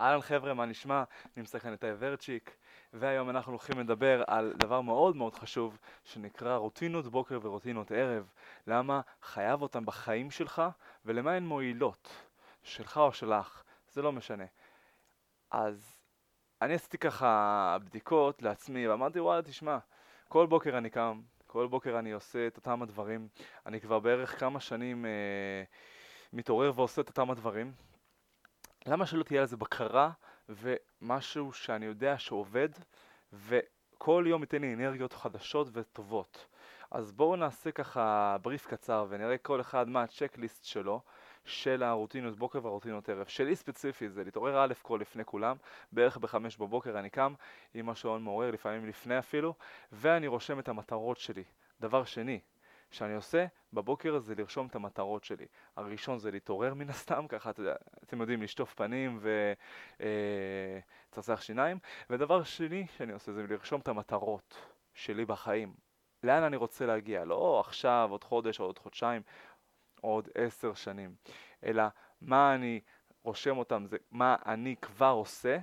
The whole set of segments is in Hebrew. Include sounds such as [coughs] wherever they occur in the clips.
אהלן חבר'ה, מה נשמע? נמצא כאן איתי ורצ'יק, והיום אנחנו הולכים לדבר על דבר מאוד מאוד חשוב שנקרא רוטינות בוקר ורוטינות ערב. למה חייב אותם בחיים שלך ולמה הן מועילות, שלך או שלך, זה לא משנה. אז אני עשיתי ככה בדיקות לעצמי ואמרתי וואלה תשמע, כל בוקר אני קם, כל בוקר אני עושה את אותם הדברים, אני כבר בערך כמה שנים אה, מתעורר ועושה את אותם הדברים. למה שלא תהיה לזה בקרה ומשהו שאני יודע שעובד וכל יום ייתן לי אנרגיות חדשות וטובות. אז בואו נעשה ככה בריף קצר ונראה כל אחד מה הצ'קליסט שלו של הרוטינות בוקר והרוטינות ערב. שלי ספציפי זה להתעורר א' כל לפני כולם, בערך בחמש בבוקר אני קם עם השעון מעורר, לפעמים לפני אפילו, ואני רושם את המטרות שלי. דבר שני, שאני עושה בבוקר זה לרשום את המטרות שלי. הראשון זה להתעורר מן הסתם, ככה את, אתם יודעים, לשטוף פנים וצרצח אה, שיניים, ודבר שני שאני עושה זה לרשום את המטרות שלי בחיים. לאן אני רוצה להגיע, לא עכשיו, עוד חודש עוד חודשיים, עוד עשר שנים, אלא מה אני רושם אותם, זה מה אני כבר עושה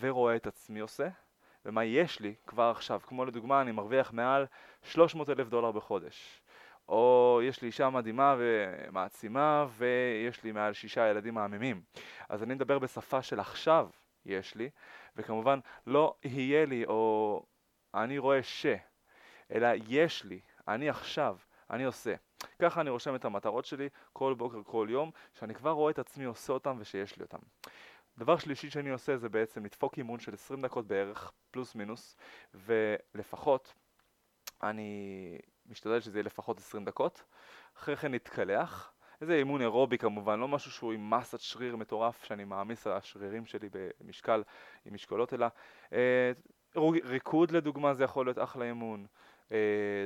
ורואה את עצמי עושה, ומה יש לי כבר עכשיו. כמו לדוגמה, אני מרוויח מעל 300 אלף דולר בחודש. או יש לי אישה מדהימה ומעצימה ויש לי מעל שישה ילדים מהממים. אז אני מדבר בשפה של עכשיו יש לי, וכמובן לא יהיה לי או אני רואה ש, אלא יש לי, אני עכשיו, אני עושה. ככה אני רושם את המטרות שלי כל בוקר, כל יום, שאני כבר רואה את עצמי עושה אותם ושיש לי אותם. דבר שלישי שאני עושה זה בעצם לדפוק אימון של 20 דקות בערך, פלוס מינוס, ולפחות אני משתדל שזה יהיה לפחות 20 דקות, אחרי כן נתקלח, איזה אימון אירובי כמובן, לא משהו שהוא עם מסת שריר מטורף שאני מעמיס על השרירים שלי במשקל עם משקולות, אלא אה, ריקוד לדוגמה זה יכול להיות אחלה אימון, אה,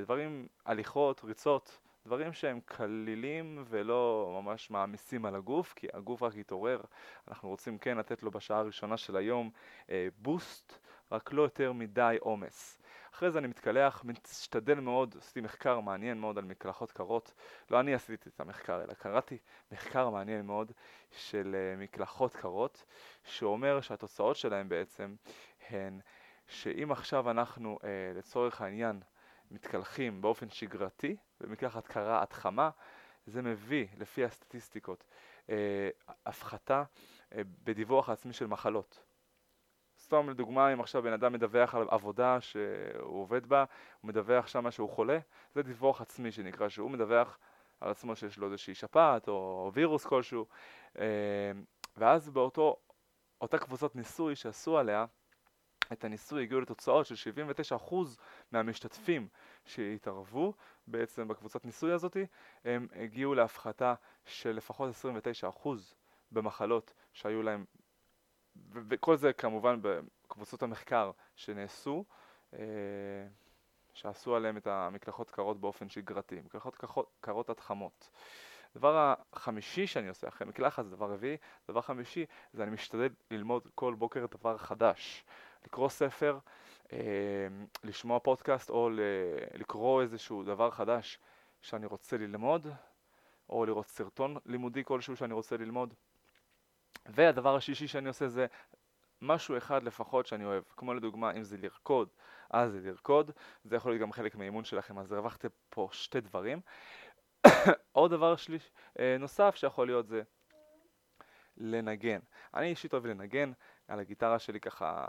דברים, הליכות, ריצות, דברים שהם קלילים ולא ממש מעמיסים על הגוף, כי הגוף רק יתעורר, אנחנו רוצים כן לתת לו בשעה הראשונה של היום אה, בוסט, רק לא יותר מדי עומס. אחרי זה אני מתקלח, משתדל מאוד, עשיתי מחקר מעניין מאוד על מקלחות קרות, לא אני עשיתי את המחקר, אלא קראתי מחקר מעניין מאוד של uh, מקלחות קרות, שאומר שהתוצאות שלהם בעצם הן שאם עכשיו אנחנו uh, לצורך העניין מתקלחים באופן שגרתי במקלחת קרה עד חמה, זה מביא, לפי הסטטיסטיקות, uh, הפחתה uh, בדיווח העצמי של מחלות. סתם לדוגמה, אם עכשיו בן אדם מדווח על עבודה שהוא עובד בה, הוא מדווח שמה שהוא חולה, זה דיווח עצמי שנקרא, שהוא מדווח על עצמו שיש לו איזושהי שפעת או וירוס כלשהו, אה, ואז באותו, אותה קבוצת ניסוי שעשו עליה, את הניסוי הגיעו לתוצאות של 79% מהמשתתפים שהתערבו בעצם בקבוצת ניסוי הזאת, הם הגיעו להפחתה של לפחות 29% במחלות שהיו להם וכל זה כמובן בקבוצות המחקר שנעשו, אה, שעשו עליהם את המקלחות קרות באופן שגרתי, מקלחות קרות עד חמות. הדבר החמישי שאני עושה אחרי מקלחת, זה דבר רביעי, דבר חמישי זה אני משתדל ללמוד כל בוקר דבר חדש, לקרוא ספר, אה, לשמוע פודקאסט או לקרוא איזשהו דבר חדש שאני רוצה ללמוד, או לראות סרטון לימודי כלשהו שאני רוצה ללמוד. והדבר השישי שאני עושה זה משהו אחד לפחות שאני אוהב, כמו לדוגמה אם זה לרקוד, אז זה לרקוד, זה יכול להיות גם חלק מהאימון שלכם, אז הרווחתם פה שתי דברים. [coughs] עוד דבר שליש, אה, נוסף שיכול להיות זה לנגן. אני אישית אוהב לנגן, על הגיטרה שלי ככה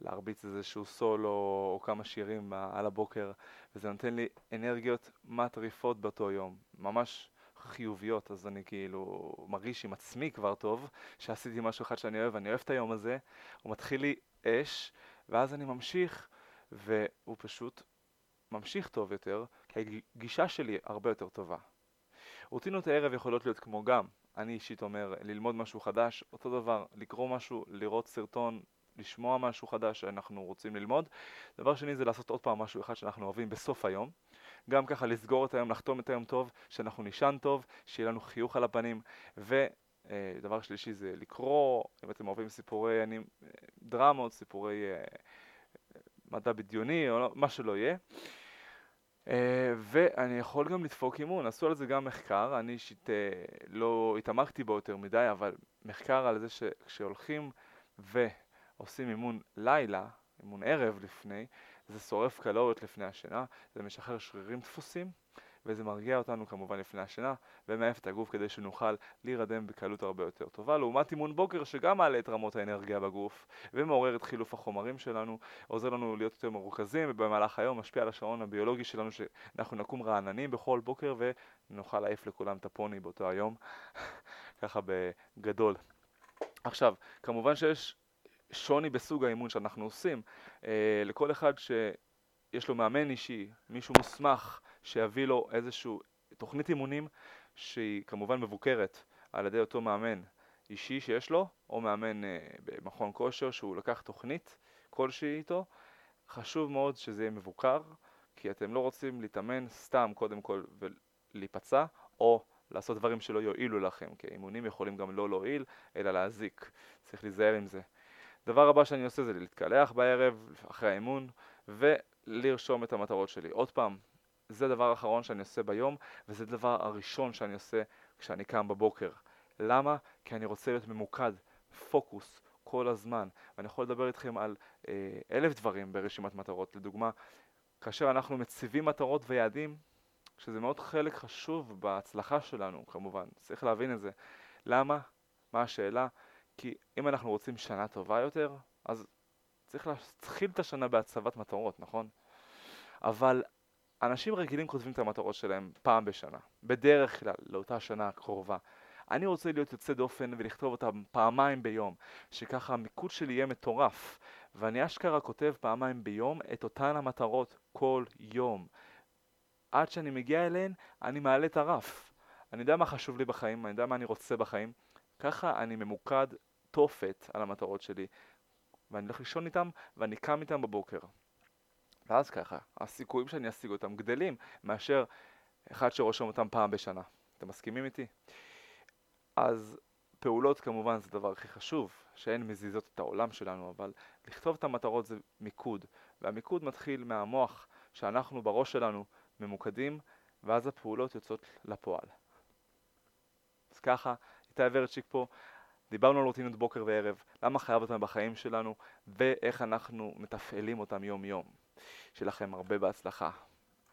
להרביץ איזשהו סולו או כמה שירים על הבוקר, וזה נותן לי אנרגיות מטריפות באותו יום, ממש חיוביות, אז אני כאילו מרגיש עם עצמי כבר טוב, שעשיתי משהו אחד שאני אוהב, אני אוהב את היום הזה, הוא מתחיל לי אש, ואז אני ממשיך, והוא פשוט ממשיך טוב יותר, כי הגישה שלי הרבה יותר טובה. רוטינות הערב יכולות להיות כמו גם, אני אישית אומר, ללמוד משהו חדש, אותו דבר, לקרוא משהו, לראות סרטון, לשמוע משהו חדש שאנחנו רוצים ללמוד. דבר שני זה לעשות עוד פעם משהו אחד שאנחנו אוהבים בסוף היום. גם ככה לסגור את היום, לחתום את היום טוב, שאנחנו נישן טוב, שיהיה לנו חיוך על הפנים, ודבר אה, שלישי זה לקרוא, אם אתם אוהבים סיפורי אני, דרמות, סיפורי אה, מדע בדיוני, או לא, מה שלא יהיה. Uh, ואני יכול גם לדפוק אימון, עשו על זה גם מחקר, אני אישית uh, לא התעמקתי בו יותר מדי, אבל מחקר על זה שכשהולכים ועושים אימון לילה, אימון ערב לפני, זה שורף קלוריות לפני השינה, זה משחרר שרירים דפוסים, וזה מרגיע אותנו כמובן לפני השינה, ומעף את הגוף כדי שנוכל להירדם בקלות הרבה יותר טובה, לעומת אימון בוקר שגם מעלה את רמות האנרגיה בגוף, ומעורר את חילוף החומרים שלנו, עוזר לנו להיות יותר מרוכזים, ובמהלך היום משפיע על השעון הביולוגי שלנו, שאנחנו נקום רעננים בכל בוקר, ונוכל להעיף לכולם את הפוני באותו היום, [laughs] ככה בגדול. עכשיו, כמובן שיש שוני בסוג האימון שאנחנו עושים. אה, לכל אחד שיש לו מאמן אישי, מישהו מוסמך, שיביא לו איזושהי תוכנית אימונים שהיא כמובן מבוקרת על ידי אותו מאמן אישי שיש לו, או מאמן אה, במכון כושר שהוא לקח תוכנית כלשהי איתו. חשוב מאוד שזה יהיה מבוקר, כי אתם לא רוצים להתאמן סתם קודם כל ולהיפצע, או לעשות דברים שלא יועילו לכם, כי אימונים יכולים גם לא להועיל, אלא להזיק. צריך להיזהר עם זה. דבר הבא שאני עושה זה להתקלח בערב, אחרי האימון, ולרשום את המטרות שלי. עוד פעם, זה הדבר האחרון שאני עושה ביום, וזה הדבר הראשון שאני עושה כשאני קם בבוקר. למה? כי אני רוצה להיות ממוקד, פוקוס, כל הזמן. ואני יכול לדבר איתכם על אה, אלף דברים ברשימת מטרות. לדוגמה, כאשר אנחנו מציבים מטרות ויעדים, שזה מאוד חלק חשוב בהצלחה שלנו, כמובן, צריך להבין את זה. למה? מה השאלה? כי אם אנחנו רוצים שנה טובה יותר, אז צריך להתחיל את השנה בהצבת מטרות, נכון? אבל אנשים רגילים כותבים את המטרות שלהם פעם בשנה, בדרך כלל לאותה שנה הקרובה. אני רוצה להיות יוצא דופן ולכתוב אותם פעמיים ביום, שככה המיקוד שלי יהיה מטורף, ואני אשכרה כותב פעמיים ביום את אותן המטרות כל יום. עד שאני מגיע אליהן, אני מעלה את הרף. אני יודע מה חשוב לי בחיים, אני יודע מה אני רוצה בחיים, ככה אני ממוקד תופת על המטרות שלי, ואני הולך לישון איתם, ואני קם איתם בבוקר. ואז ככה, הסיכויים שאני אשיג אותם גדלים מאשר אחד שרושם אותם פעם בשנה. אתם מסכימים איתי? אז פעולות כמובן זה הדבר הכי חשוב, שהן מזיזות את העולם שלנו, אבל לכתוב את המטרות זה מיקוד, והמיקוד מתחיל מהמוח שאנחנו בראש שלנו ממוקדים, ואז הפעולות יוצאות לפועל. אז ככה, איתי ורצ'יק פה, דיברנו על רוטינות בוקר וערב, למה חייב אותם בחיים שלנו, ואיך אנחנו מתפעלים אותם יום יום. שיהיה לכם הרבה בהצלחה.